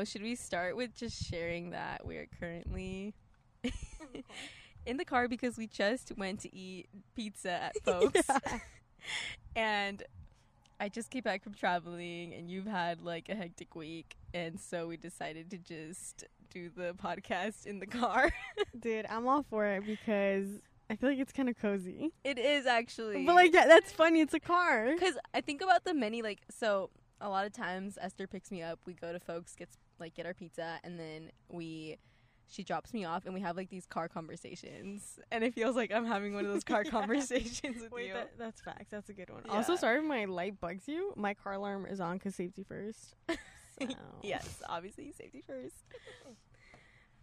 know. Should we start with just sharing that we're currently in the car because we just went to eat pizza at folks, Yeah. and I just came back from traveling, and you've had like a hectic week, and so we decided to just do the podcast in the car. Dude, I'm all for it because I feel like it's kind of cozy. it is actually, But like, yeah, that's funny. It's a car. Because I think about the many like so a lot of times Esther picks me up. We go to folks, gets like get our pizza, and then we she drops me off, and we have like these car conversations. And it feels like I'm having one of those car Yeah. conversations with Wait, you. that, that's facts. That's a good one. Yeah. Also, sorry if my light bugs you. My car alarm is on because safety first. So. yes, obviously safety first.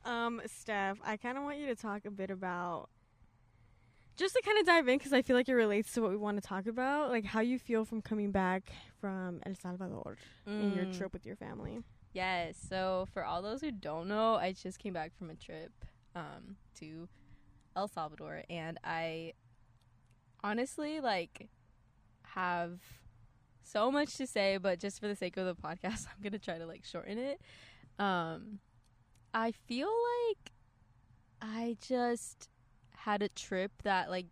Um, Steph, I kind of want you to talk a bit about just to kind of dive in because I feel like it relates to what we want to talk about, like how you feel from coming back from El Salvador in your Mm. trip with your family. Yes. So for all those who don't know, I just came back from a trip um, to El Salvador, and I honestly like have so much to say, but just for the sake of the podcast, I'm gonna try to like shorten it. Um, I feel like I just had a trip that like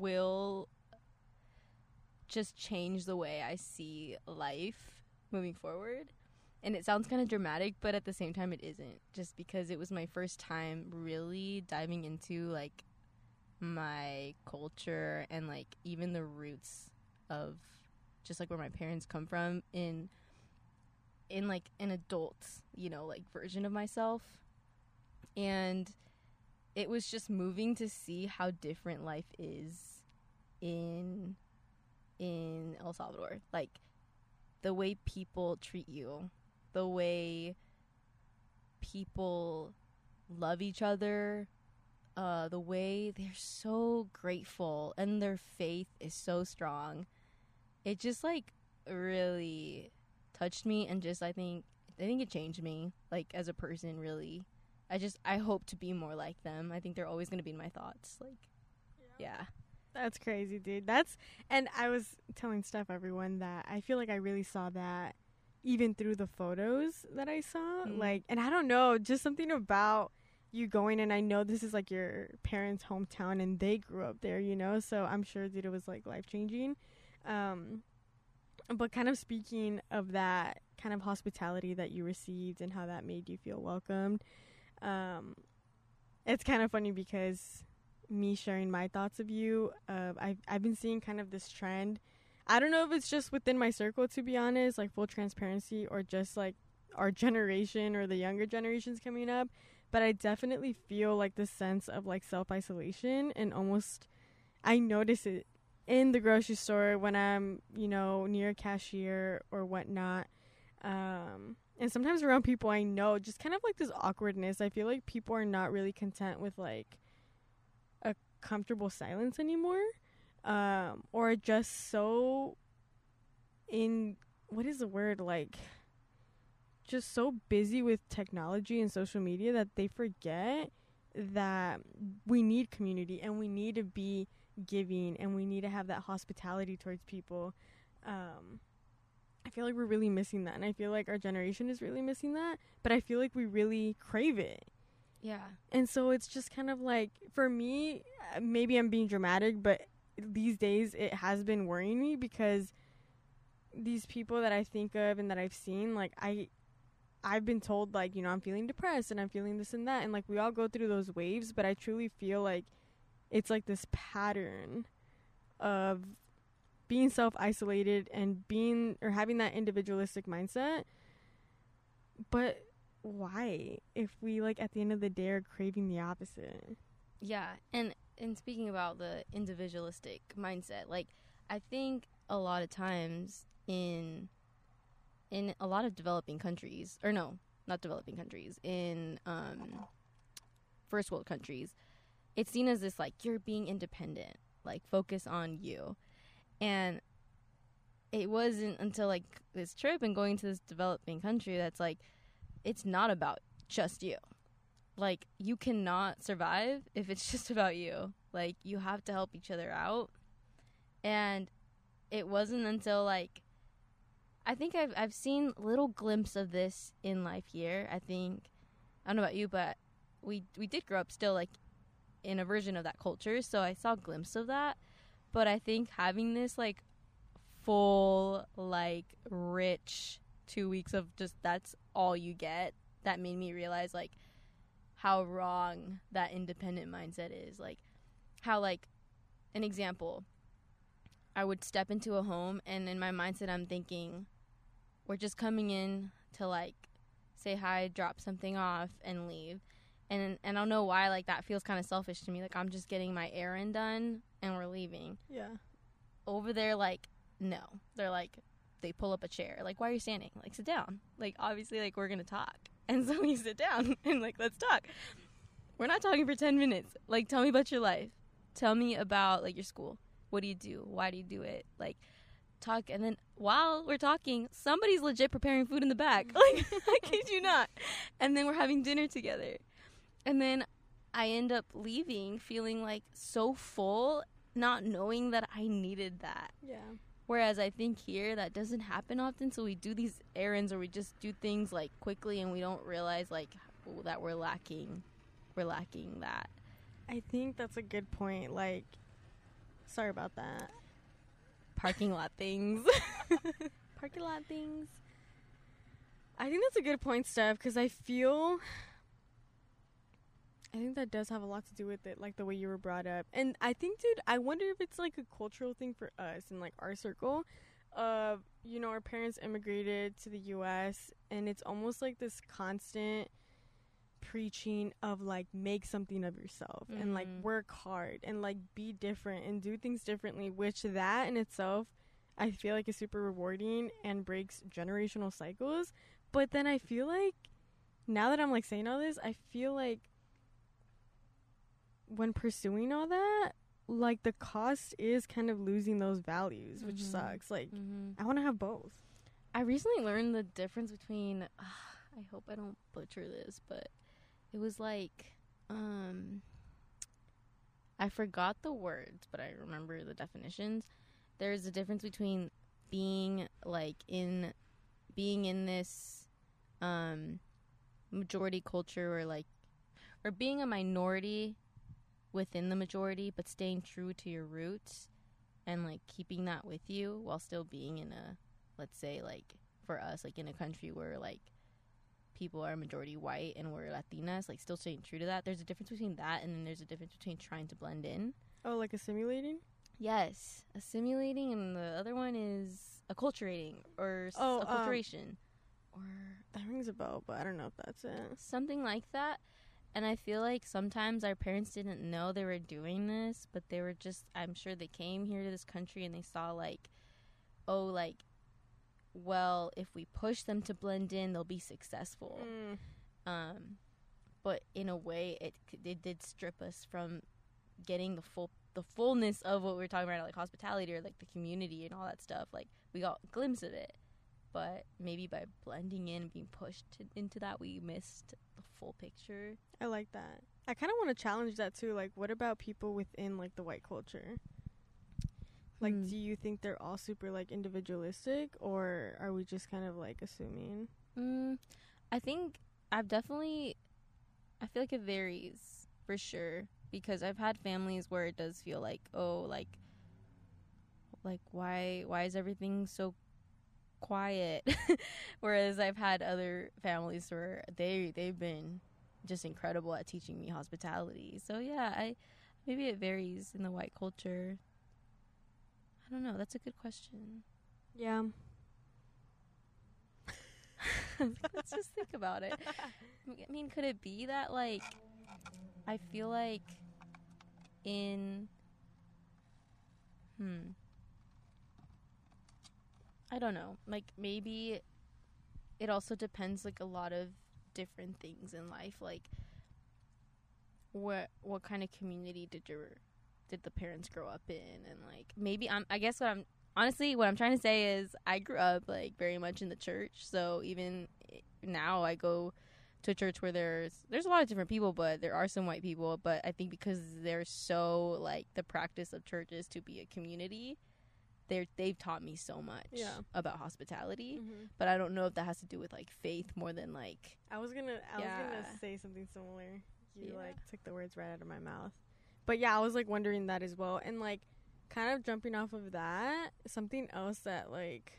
will just change the way I see life moving forward and it sounds kind of dramatic but at the same time it isn't just because it was my first time really diving into like my culture and like even the roots of just like where my parents come from in in like an adult you know like version of myself. And it was just moving to see how different life is in in El Salvador like the way people treat you the way people love each other, uh, the way they're so grateful and their faith is so strong. It just like really touched me and just I think I think it changed me like as a person really. I just I hope to be more like them. I think they're always going to be in my thoughts like yeah. That's crazy, dude. That's and I was telling Steph everyone that I feel like I really saw that even through the photos that I saw. Mm. Like and I don't know, just something about you going and I know this is like your parents' hometown and they grew up there, you know, so I'm sure that it was like life changing. Um but kind of speaking of that kind of hospitality that you received and how that made you feel welcomed. Um it's kind of funny because me sharing my thoughts of you. Uh, I've I've been seeing kind of this trend. I don't know if it's just within my circle, to be honest, like full transparency, or just like our generation or the younger generations coming up. But I definitely feel like the sense of like self isolation and almost I notice it in the grocery store when I'm you know near a cashier or whatnot. Um, and sometimes around people I know, just kind of like this awkwardness. I feel like people are not really content with like a comfortable silence anymore um or just so in what is the word like just so busy with technology and social media that they forget that we need community and we need to be giving and we need to have that hospitality towards people um I feel like we're really missing that and I feel like our generation is really missing that but I feel like we really crave it Yeah. and so it's just kind of like for me, uh, maybe I'm being dramatic, but these days it has been worrying me because these people that I think of and that I've seen, like I I've been told like, you know, I'm feeling depressed and I'm feeling this and that and like we all go through those waves, but I truly feel like it's like this pattern of being self-isolated and being or having that individualistic mindset. But why if we like at the end of the day are craving the opposite Yeah, and and speaking about the individualistic mindset, like I think a lot of times in in a lot of developing countries, or no, not developing countries, in um first world countries, it's seen as this like you're being independent, like focus on you. And it wasn't until like this trip and going to this developing country that's like it's not about just you like you cannot survive if it's just about you like you have to help each other out and it wasn't until like I think I've I've seen little glimpse of this in life here. I think I don't know about you, but we we did grow up still like in a version of that culture, so I saw a glimpse of that. But I think having this like full like rich two weeks of just that's all you get that made me realize like how wrong that independent mindset is. Like how like an example i would step into a home and in my mindset i'm thinking we're just coming in to like say hi drop something off and leave. And and i don't know why like that feels kind of selfish to me. Like i'm just getting my errand done and we're leaving. Yeah. over there like no. They're like they pull up a chair. Like why are you standing? Like sit down. Like obviously like we're gonna talk and so we sit down and like let's talk. We're not talking for 10 minutes. Like tell me about your life. Tell me about like your school. What do you do? Why do you do it? Like talk. And then while we're talking somebody's legit preparing food in the back. Like i kid you not. And then we're having dinner together. And then i end up leaving feeling like so full not knowing that i needed that. Yeah. Whereas I think here that doesn't happen often, so we do these errands or we just do things like quickly and we don't realize like that we're lacking, we're lacking that. I think that's a good point. Like, sorry about that. Parking lot things. Parking lot things. I think that's a good point, Steph, because I feel. I think that does have a lot to do with it, like the way you were brought up. And I think, dude, I wonder if it's like a cultural thing for us in like our circle. Of, you know, our parents immigrated to the US, and it's almost like this constant preaching of like make something of yourself and like Mhm. work hard and like be different and do things differently, which that in itself I feel like is super rewarding and breaks generational cycles. But then I feel like now that I'm like saying all this, I feel like when pursuing all that, like the cost is kind of losing those values, which Mhm. sucks. Like Mm-hmm. I want to have both. I recently learned the difference between. I hope I don't butcher this, but it was like, um, I forgot the words, but I remember the definitions. There's a difference between being like in, being in this, um, majority culture or like, or being a minority within the majority, but staying true to your roots and like keeping that with you while still being in a let's say like for us like in a country where like people are majority white and we're latinas like still staying true to that. There's a difference between that and then there's a difference between trying to blend in. Oh, like assimilating? yes. Assimilating and the other one is acculturating or Oh, um, acculturation. or That rings a bell, but I don't know if that's it. something like that and i feel like sometimes our parents didn't know they were doing this but they were just i'm sure they came here to this country and they saw like oh like well if we push them to blend in they'll be successful. Mm. um but in a way it, it did strip us from getting the full the fullness of what we were talking about like hospitality or like the community and all that stuff. Like we got a glimpse of it but maybe by blending in and being pushed into that we missed the full picture I like that. I kind of want to challenge that too. Like, what about people within like the white culture? Like, Hmm. do you think they're all super like individualistic, or are we just kind of like assuming? mm, i think i've definitely i feel like it varies for sure because i've had families where it does feel like oh like like why why is everything so quiet. Whereas i've had other families where they they've been just incredible at teaching me hospitality. So yeah i maybe it varies in the white culture. I don't know. That's a good question. Yeah. let's just think about it. I mean could it be that like i feel like in hmm i don't know. Like maybe it also depends like a lot of different things in life like what what kind of community did your did the parents grow up in? And like maybe i'm i guess what i'm honestly what i'm trying to say is i grew up like very much in the church. So even now i go to a church where there's there's a lot of different people but there are some white people. But i think because they're so like the practice of church is to be a community they're they've taught me so much Yeah. about hospitality. Mm-hmm. But I don't know if that has to do with like faith more than like I was gonna I was gonna say something similar. You Yeah. like took the words right out of my mouth. But yeah, I was like wondering that as well. And like kind of jumping off of that, something else that like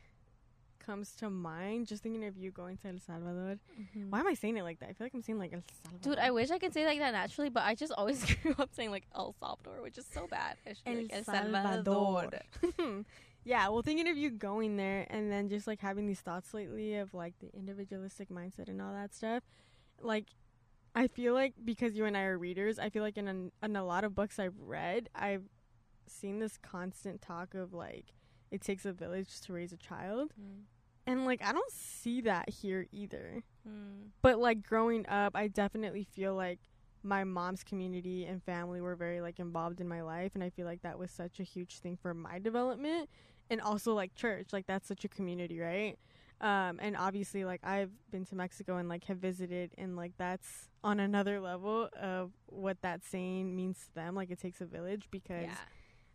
comes to mind, just thinking of you going to El Salvador. Why am I saying it like that? I feel like I'm saying like El Salvador. Dude, I wish I could say like that naturally, but I just always grew up saying like El Salvador, which is so bad. I El like, El Salvador. Salvador. yeah, well, thinking of you going there and then just like having these thoughts lately of like the individualistic mindset and all that stuff, like I feel like because you and I are readers, I feel like in a, in a lot of books I've read, I've seen this constant talk of like it takes a village to raise a child, Mm. And like I don't see that here either. Mm. But like growing up, I definitely feel like my mom's community and family were very like involved in my life and I feel like that was such a huge thing for my development and also like church, like that's such a community, right? Um and obviously like I've been to Mexico and like have visited and like that's on another level of what that saying means to them, like it takes a village because Yeah.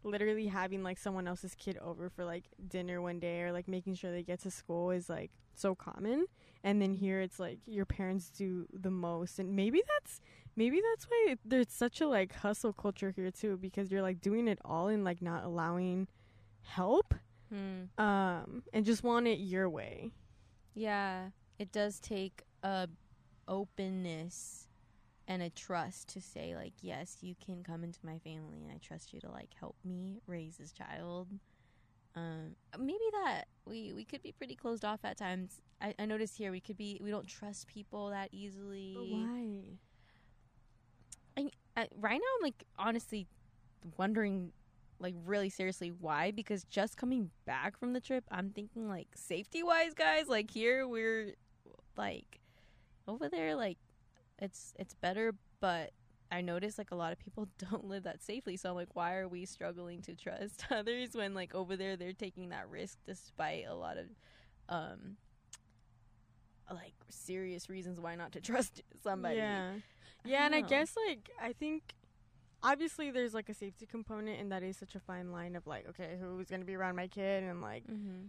Literally having like someone else's kid over for like dinner one day or like making sure they get to school is like so common. And then here it's like your parents do the most. And maybe that's maybe that's why it- there's such a like hustle culture here too because you're like doing it all and like not allowing help Mm. um and just want it your way. Yeah, it does take a openness and a trust to say like, yes, you can come into my family and I trust you to like help me raise this child. Um, maybe that we we could be pretty closed off at times. I, I noticed here we could be we don't trust people that easily. why I, right now, I'm like honestly wondering, like really seriously, why? Because just coming back from the trip, I'm thinking like safety wise, guys. Like here, we're like over there, like it's it's better, but I notice like a lot of people don't live that safely. So I'm like, why are we struggling to trust others when like over there they're taking that risk despite a lot of um like serious reasons why not to trust somebody. yeah I yeah and i know. guess like i think obviously there's like a safety component and that is such a fine line of like okay who's gonna be around my kid and like Mm-hmm.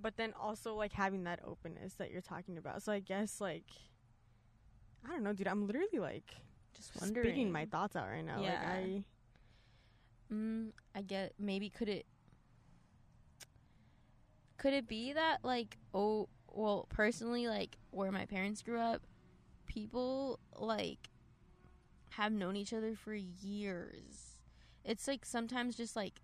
but then also like having that openness that you're talking about. So I guess like I don't know, dude. I'm literally like Just wondering. speaking my thoughts out right now. Like Yeah. I Mm, I get maybe could it could it be that like oh well personally like where my parents grew up people like have known each other for years. It's like sometimes just like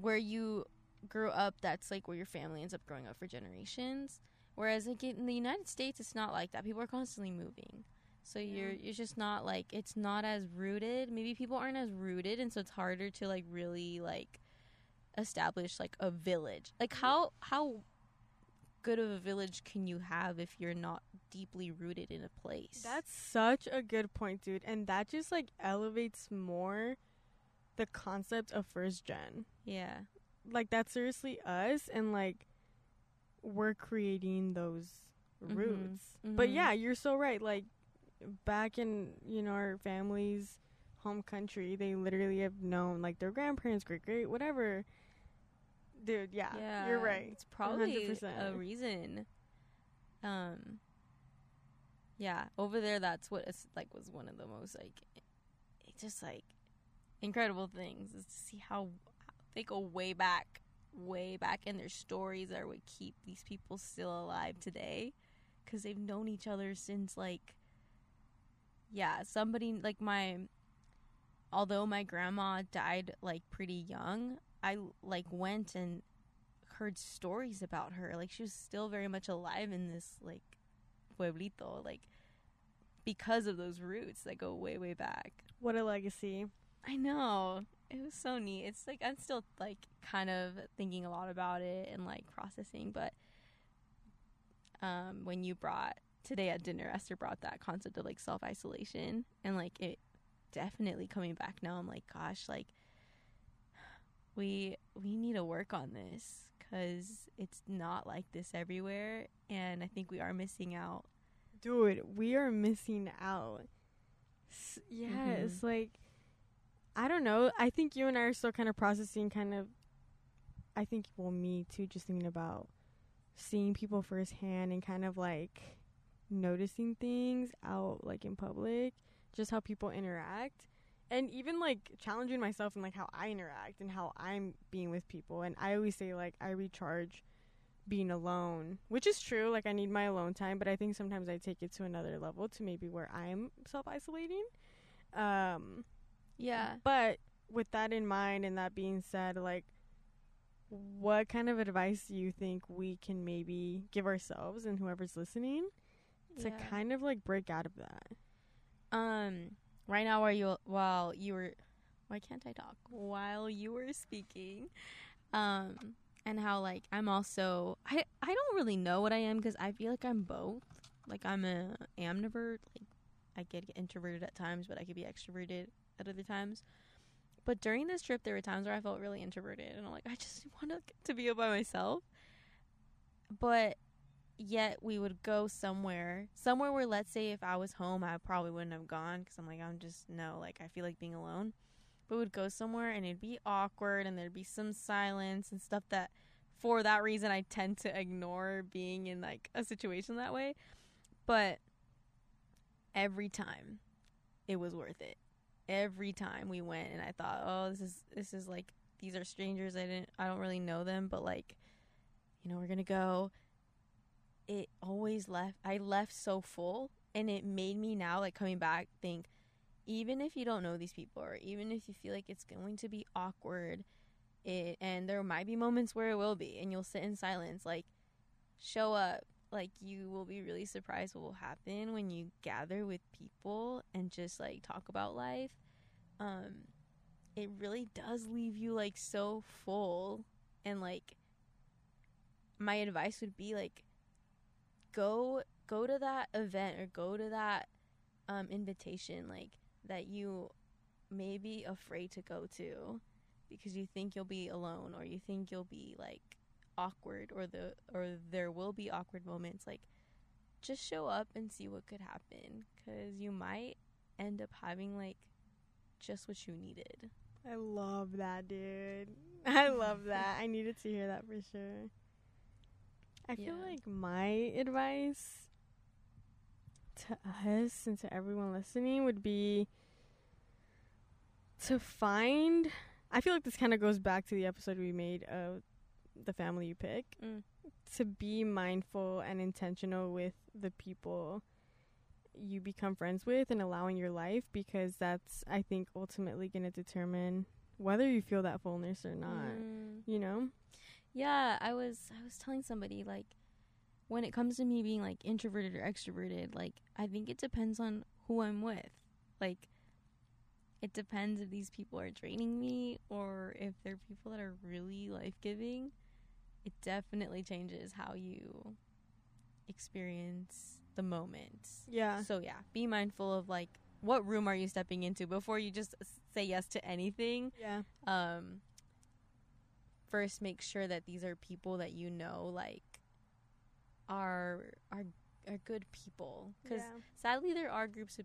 where you grew up that's like where your family ends up growing up for generations. Whereas like in the United States it's not like that. People are constantly moving. So you're you're just not like it's not as rooted. Maybe people aren't as rooted and so it's harder to like really like establish like a village. Like how how good of a village can you have if you're not deeply rooted in a place? that's such a good point, dude. And that just like elevates more the concept of first gen. yeah. Like that's seriously us and like we're creating those Mhm. roots. But Mhm. yeah, you're so right. Like back in you know our family's home country, they literally have known like their grandparents, great great, whatever. Dude, yeah, you're right. It's probably a 100%. reason. Um. Yeah, over there, that's what it's like was one of the most like, just like incredible things is to see how they go way back, way back, and their stories are what keep these people still alive today, because they've known each other since like, yeah, somebody like my. Although my grandma died like pretty young, I like went and heard stories about her. Like she was still very much alive in this like pueblito, like because of those roots that go way way back. What a legacy. I know it was so neat. It's like I'm still like kind of thinking a lot about it and like processing, but um, when you brought today at dinner, Esther brought that concept of like self isolation and like it definitely coming back now. I'm like, gosh, like we we need to work on this because it's not like this everywhere, and I think we are missing out. Dude, we are missing out. S- yes, Mhm. like I don't know. I think you and I are still kind of processing kind of I think well me too just thinking about seeing people firsthand and kind of like noticing things out like in public, just how people interact and even like challenging myself and like how I interact and how I'm being with people and I always say like I recharge being alone, which is true, like I need my alone time, but I think sometimes I take it to another level to maybe where I'm self-isolating. Um Yeah. but with that in mind and that being said, like what kind of advice do you think we can maybe give ourselves and whoever's listening to yeah. kind of like break out of that? Um, right now, while you while you were, why can't I talk? While you were speaking, um, and how like I'm also I I don't really know what I am because I feel like I'm both. Like I'm a ambivert. Like I get introverted at times, but I could be extroverted at other times. But during this trip, there were times where I felt really introverted, and I'm like, I just want to be by myself. But yet we would go somewhere somewhere where let's say if i was home i probably wouldn't have gone because i'm like i'm just no like i feel like being alone but we'd go somewhere and it'd be awkward and there'd be some silence and stuff that for that reason i tend to ignore being in like a situation that way but every time it was worth it every time we went and i thought oh this is this is like these are strangers. I didn't i don't really know them but like you know we're gonna go. It always left I left so full and it made me now like coming back think even if you don't know these people or even if you feel like it's going to be awkward it and there might be moments where it will be and you'll sit in silence like show up like you will be really surprised what will happen when you gather with people and just like talk about life. Um it really does leave you like so full and like my advice would be like go go to that event or go to that um invitation like that you may be afraid to go to because you think you'll be alone or you think you'll be like awkward or the or there will be awkward moments like just show up and see what could happen cuz you might end up having like just what you needed. I love that, dude. I love that. I needed to hear that for sure. I feel like my advice to us and to everyone listening would be to find. I feel like this kind of goes back to the episode we made of the family you pick. Mm. To be mindful and intentional with the people you become friends with and allowing your life because that's, I think, ultimately going to determine whether you feel that fullness or not. Mm. You know? Yeah, I was I was telling somebody like when it comes to me being like introverted or extroverted, like I think it depends on who I'm with. Like it depends if these people are draining me or if they're people that are really life-giving. It definitely changes how you experience the moment. Yeah. So yeah, be mindful of like what room are you stepping into before you just say yes to anything Yeah. um first make sure that these are people that you know like are are are good people because sadly there are groups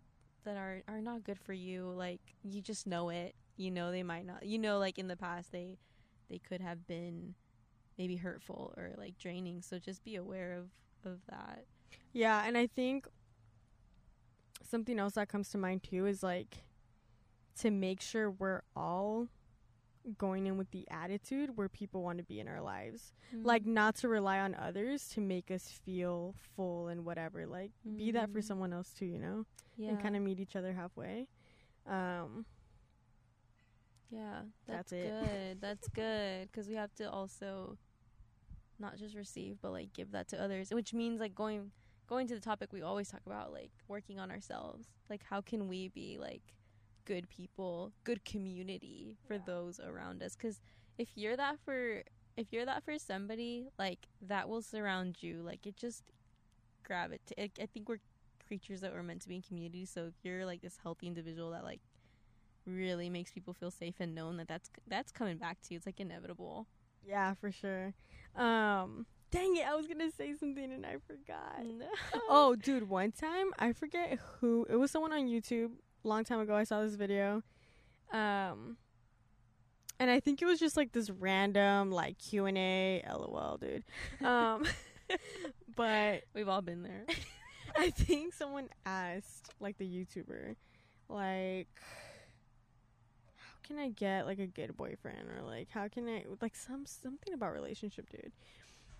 that are are not good for you like you just know it you know they might not you know like in the past they they could have been maybe hurtful or like draining so just be aware of of that Yeah, and I think something else that comes to mind too is like to make sure we're all going in with the attitude where people want to be in our lives. Like not to rely on others to make us feel full and whatever. Like be that for Mhm. someone else too, you know? yeah And kind of meet each other halfway. Um Yeah, That's that's, it. good. That's good because we have to also not just receive, but like give that to others, which means like going going to the topic we always talk about, like working on ourselves. Like, how can we be like good people, good community for Yeah. those around us? Because if you're that for if you're that for somebody, like that will surround you. Like it just gravitate. I think we're creatures that were meant to be in community. So if you're like this healthy individual that like really makes people feel safe and known that that's that's coming back to you. It's like inevitable. Yeah, for sure. Um dang it, I was going to say something and I forgot. No. Oh, dude, one time I forget who it was someone on YouTube long time ago I saw this video. Um and I think it was just like this random like Q and A, lol, dude. Um, but We've all been there. I think someone asked like the YouTuber, like, can I get like a good boyfriend or like how can I like some something about relationship, dude.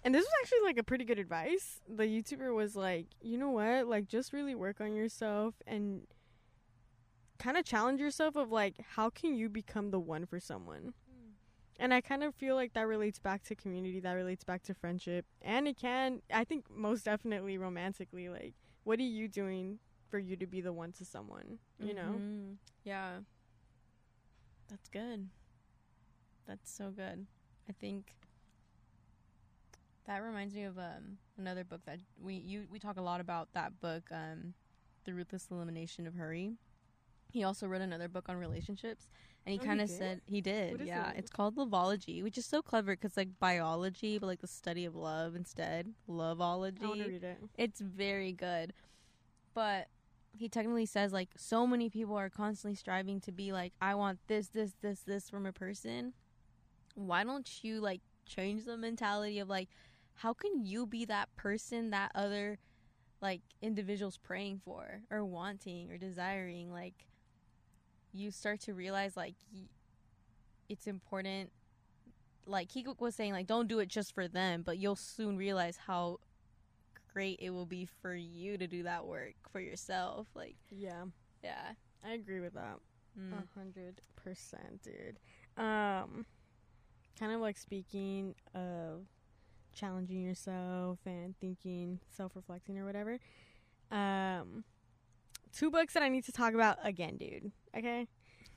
And this was actually like a pretty good advice. The YouTuber was like, you know what, like just really work on yourself and kind of challenge yourself of like how can you become the one for someone. And I kind of feel like that relates back to community, that relates back to friendship, and it can, I think, most definitely romantically. Like, what are you doing for you to be the one to someone? You know? Mhm. Yeah. That's good. That's so good. I think that reminds me of um another book that we you we talk a lot about that book um The Ruthless Elimination of Hurry. He also wrote another book on relationships and he Oh, kind of said he did. Yeah, it? it's called Loveology, which is so clever cuz like biology but like the study of love instead. Loveology. I want to read it. It's very good. But he technically says like so many people are constantly striving to be like I want this this this this from a person. Why don't you like change the mentality of like how can you be that person that other like individuals praying for or wanting or desiring like you start to realize like it's important like he was saying like don't do it just for them but you'll soon realize how great it will be for you to do that work for yourself like Yeah, yeah I agree with that. Mm. A hundred percent, dude. Um, kind of like speaking of challenging yourself and thinking, self-reflecting or whatever. Um, two books that I need to talk about again, dude. Okay,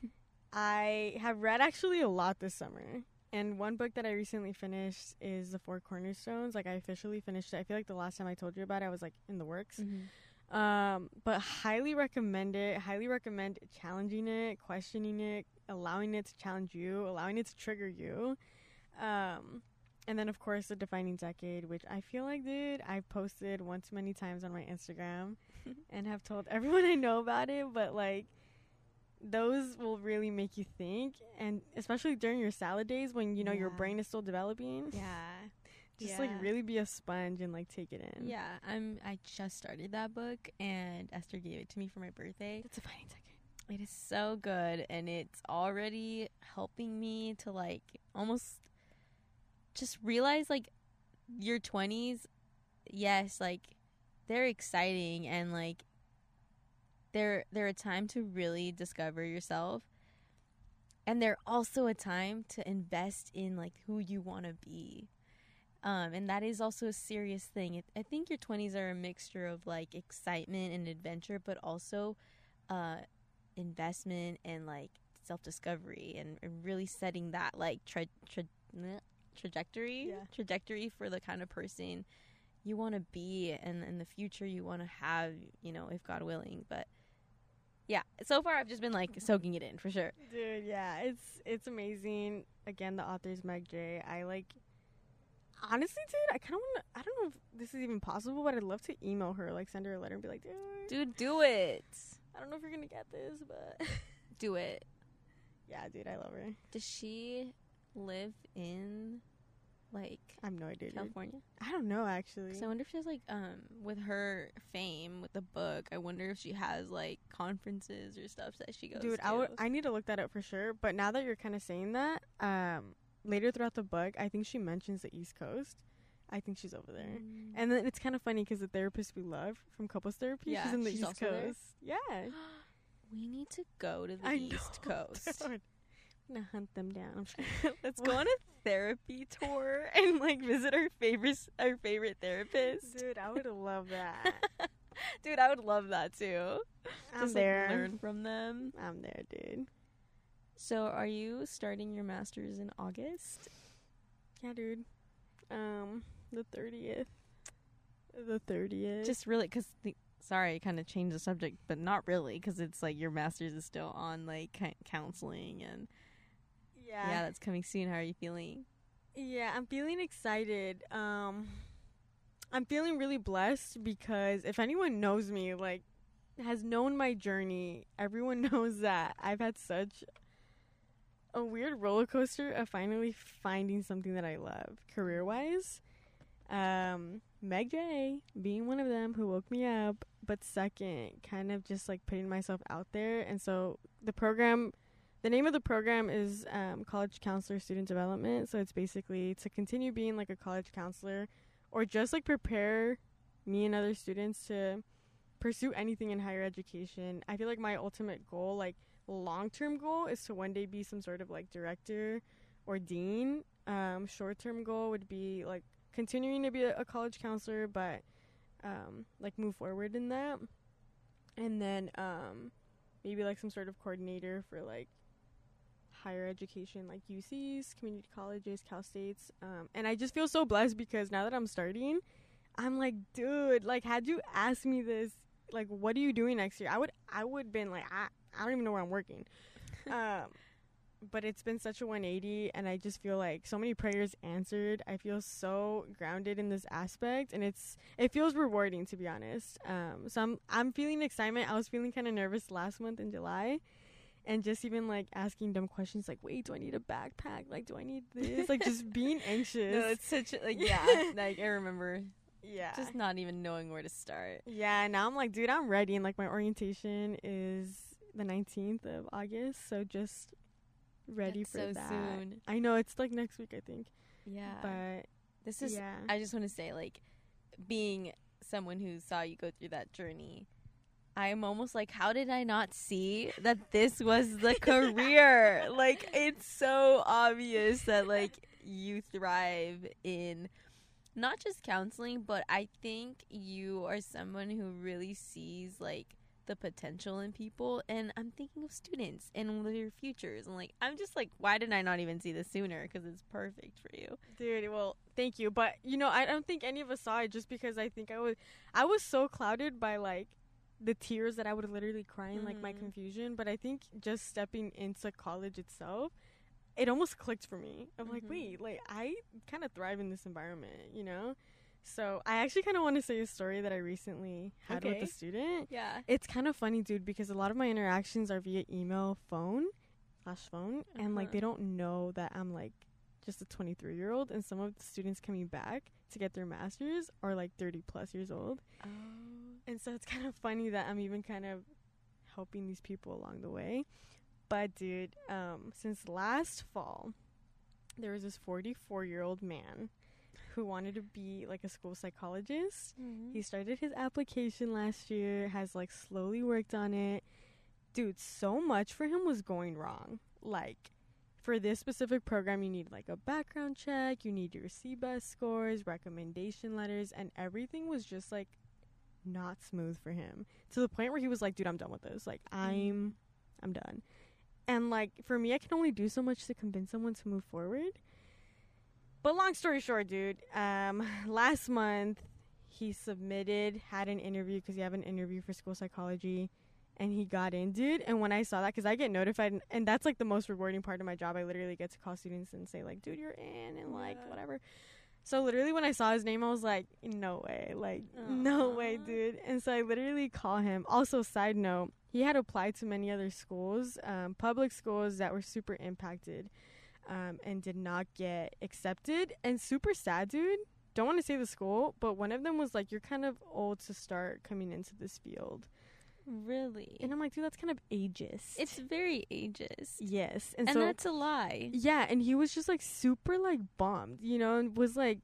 I have read actually a lot this summer. And one book that I recently finished is The Four Cornerstones. Like I officially finished it. I feel like the last time I told you about it, I was like in the works. Mhm. Um, but highly recommend it. Highly recommend challenging it, questioning it, allowing it to challenge you, allowing it to trigger you. Um, and then of course the defining decade, which I feel like, dude, I've posted one too many times on my Instagram and have told everyone I know about it. But like, those will really make you think, and especially during your salad days when you know your brain is still developing. yeah Just Yeah. like really be a sponge and like take it in. yeah i'm i just started that book and esther gave it to me for my birthday the defining decade. It is so good and it's already helping me to like almost just realize like your 20s yes like they're exciting and like they're they're a time to really discover yourself. And they're also a time to invest in like who you want to be. Um, and that is also a serious thing. I think your 20s are a mixture of like excitement and adventure but also uh, investment and like self discovery and, and really setting that like tra- tra- trajectory Yeah. trajectory for the kind of person you want to be and in the future you want to have you know if God willing. But yeah so far I've just been like soaking it in for sure Dude, yeah, it's it's amazing. Again, the author's Meg Jay. I like honestly, dude, I kind of want to. I don't know if this is even possible, but I'd love to email her, like send her a letter and be like, dude, dude do it I don't know if you're gonna get this, but do it yeah, dude, I love her. does she live in like I have no idea, dude. California I don't know actually. So I wonder if she has like um with her fame with the book. I wonder if she has like conferences or stuff that she goes. dude, to. I would. I need to look that up for sure. But now that you're kind of saying that, um, later throughout the book, I think she mentions the East Coast. I think she's over there. Mm. And then it's kind of funny because the therapist we love from couples therapy, Yeah, she's in the she's East also there? Coast. Yeah. we need to go to the I East know, Coast. dude. I'm gonna hunt them down. I'm just kidding. Let's go on a therapy tour and like visit our favorite our favorite therapist. Dude, I would love that. Dude, I would love that too. I'm Just there. like learn from them. I'm there, dude. So, are you starting your masters in August? Yeah, dude. Um, the thirtieth. The thirtieth. Just really, because sorry, I kind of changed the subject, but not really, because it's like your master's is still on like counseling and yeah. yeah, that's coming soon. How are you feeling? Yeah, I'm feeling excited. Um, I'm feeling really blessed because if anyone knows me, like, has known my journey, everyone knows that I've had such a weird roller coaster of finally finding something that I love career wise. Um, Meg Jay being one of them who woke me up, but second, kind of just like putting myself out there. And so the program, the name of the program is um, College Counselor Student Development. So it's basically to continue being like a college counselor or just like prepare me and other students to pursue anything in higher education. I feel like my ultimate goal, like long term goal, is to one day be some sort of like director or dean. Um, short term goal would be like continuing to be a, a college counselor, but um, like move forward in that. And then um, maybe like some sort of coordinator for like higher education, like UCs, community colleges, Cal States. Um, and I just feel so blessed because now that I'm starting, I'm like, dude, like, had you asked me this, like, what are you doing next year? I would, I would been like, I, I don't even know where I'm working. um, but it's been such a 180 and i just feel like so many prayers answered i feel so grounded in this aspect and it's it feels rewarding to be honest um so i'm i'm feeling excitement i was feeling kind of nervous last month in july and just even like asking dumb questions like wait do i need a backpack like do i need this like just being anxious No, it's such a, like yeah. like I remember yeah just not even knowing where to start. yeah and now i'm like dude i'm ready and like my orientation is the 19th of august so just ready That's for so that soon. i know it's like next week i think Yeah. but this is yeah I just want to say like being someone who saw you go through that journey. I'm almost like how did I not see that this was the career? like it's so obvious that like you thrive in not just counseling, but I think you are someone who really sees like the potential in people and I'm thinking of students and their futures and like I'm just like why did I not even see this sooner cuz it's perfect for you. Dude, well, thank you. But you know, I don't think any of us saw it just because I think I was I was so clouded by like the tears that I would literally cry in like my Mhm. confusion. But I think just stepping into college itself, it almost clicked for me. I'm like, Mhm. wait, like I kind of thrive in this environment, you know? So I actually kind of want to say a story that I recently had with a student. Yeah. It's kind of funny, dude, because a lot of my interactions are via email, phone, slash phone, and like Uh-huh. they don't know that I'm like just a 23 year old, and some of the students coming back to get their masters are like 30 plus years old, Oh. And so it's kind of funny that I'm even kind of helping these people along the way. But dude, um, since last fall, there was this 44 year old man who wanted to be like a school psychologist. Mm-hmm. He started his application last year, has like slowly worked on it. Dude, so much for him was going wrong. Like, for this specific program, you need like a background check, you need your CBEST scores, recommendation letters, and everything was just like not smooth for him to the point where he was like, dude, I'm done with this. Like, I'm, I'm done. And like, for me, I can only do so much to convince someone to move forward. But long story short, dude, um, last month he submitted, had an interview because he had an interview for school psychology, and he got in, dude. And when I saw that, because I get notified, and, and that's like the most rewarding part of my job. I literally get to call students and say like, dude, you're in, and like Yeah. whatever. So literally, when I saw his name, I was like, no way, like no way, dude. And so I literally call him. Also, side note, he had applied to many other schools, um, public schools that were super impacted, um, and did not get accepted. And super sad, dude. Don't want to say the school, but one of them was like, "You're kind of old to start coming into this field." Really? And I'm like, dude, that's kind of ageist. it's very ageist. yes, and, And, so that's a lie. yeah, and he was just like super like bummed, you know, and was like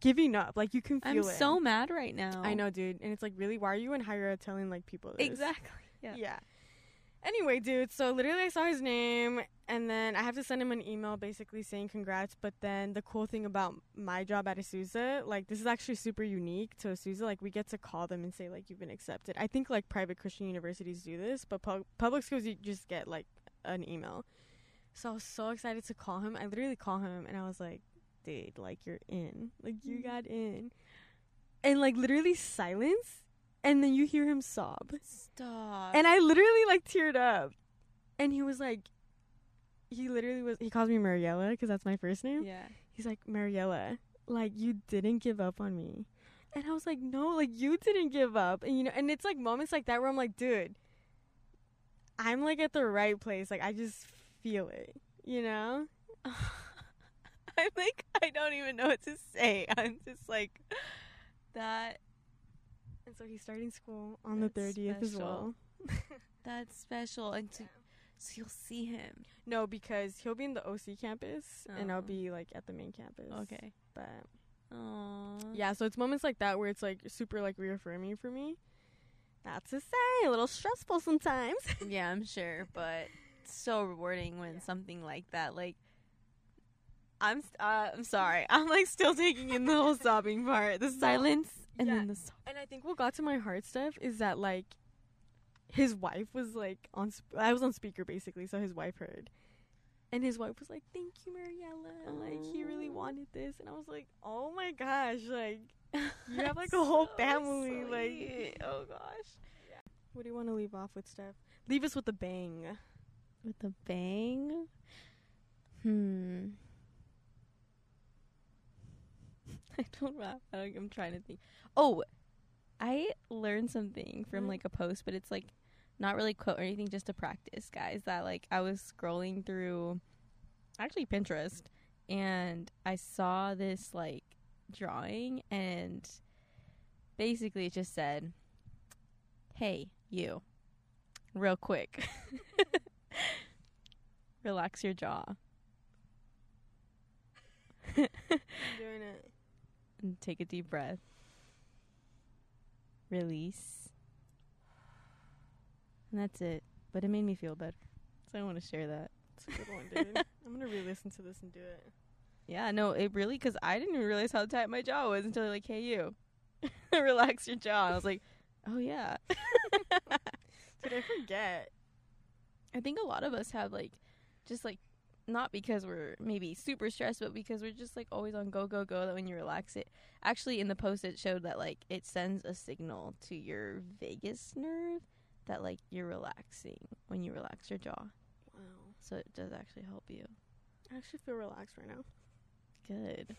giving up. Like you can feel I'm it. so mad right now. I know, dude, and it's like, really, why are you in higher ed telling like people this? Exactly. Yeah. Yeah. Anyway, dude, so literally I saw his name and then I have to send him an email basically saying congrats. But then the cool thing about my job at Azusa, like this is actually super unique to Azusa. Like we get to call them and say like you've been accepted. I think like private Christian universities do this, but pu- public schools you just get like an email. So I was so excited to call him. I literally call him and I was like, dude, like you're in. Like you Mm. got in. And like literally silence. And then you hear him sob. Stop. And I literally like teared up. And he was like, he literally was, he calls me Mariella because that's my first name. yeah. He's like, Mariella, like you didn't give up on me. And I was like, no, like you didn't give up. And you know, and it's like moments like that where I'm like, dude, I'm like at the right place. Like I just feel it. You know? I'm like, I don't even know what to say. I'm just like, that. And so he's starting school on the That's 30th as well. That's special, and to, so you'll see him. No, because he'll be in the OC campus and I'll Oh. be like at the main campus. Okay. But Aww. yeah, so it's moments like that where it's like super like reaffirming for me. Not to say, a little stressful sometimes. yeah, I'm sure, but so rewarding when Yeah. something like that, like. I'm st- uh, I'm sorry. I'm like still taking in the whole sobbing part, the silence, and Yeah. then the sob- And I think what got to my heart stuff is that like his wife was like on sp- I was on speaker basically, so his wife heard. And his wife was like, "Thank you, Mariella. Like he really wanted this." And I was like, "Oh my gosh, like You have, like, a whole So family, like- oh gosh, Yeah. what do you want to leave off with, Steph? Leave us with a bang." with a bang. Hmm. I don't know. I don't, I'm trying to think. Oh, I learned something from Mhm. like a post, but it's like not really quote or anything, just a practice, guys. That like I was scrolling through, actually Pinterest, and I saw this like drawing, and basically it just said, "Hey, you, real quick." Relax your jaw I'm doing it. And take a deep breath. Release. And that's it. But it made me feel better. So I want to share that. It's a good one, dude. I'm gonna re-listen to this and do it. Yeah, no, it really, because I didn't even realize how tight my jaw was until they're like, hey, you, relax your jaw. And I was like, oh, yeah. Did I forget? I think a lot of us have like just like not because we're maybe super stressed, but because we're just like always on go go go that when you relax it actually in the post it showed that like it sends a signal to your vagus nerve that like you're relaxing when you relax your jaw. Wow. So it does actually help you. I actually feel relaxed right now. Good.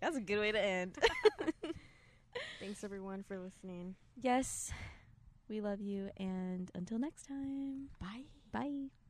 That's a good way to end. Thanks everyone for listening. yes. We love you and until next time. Bye. Bye.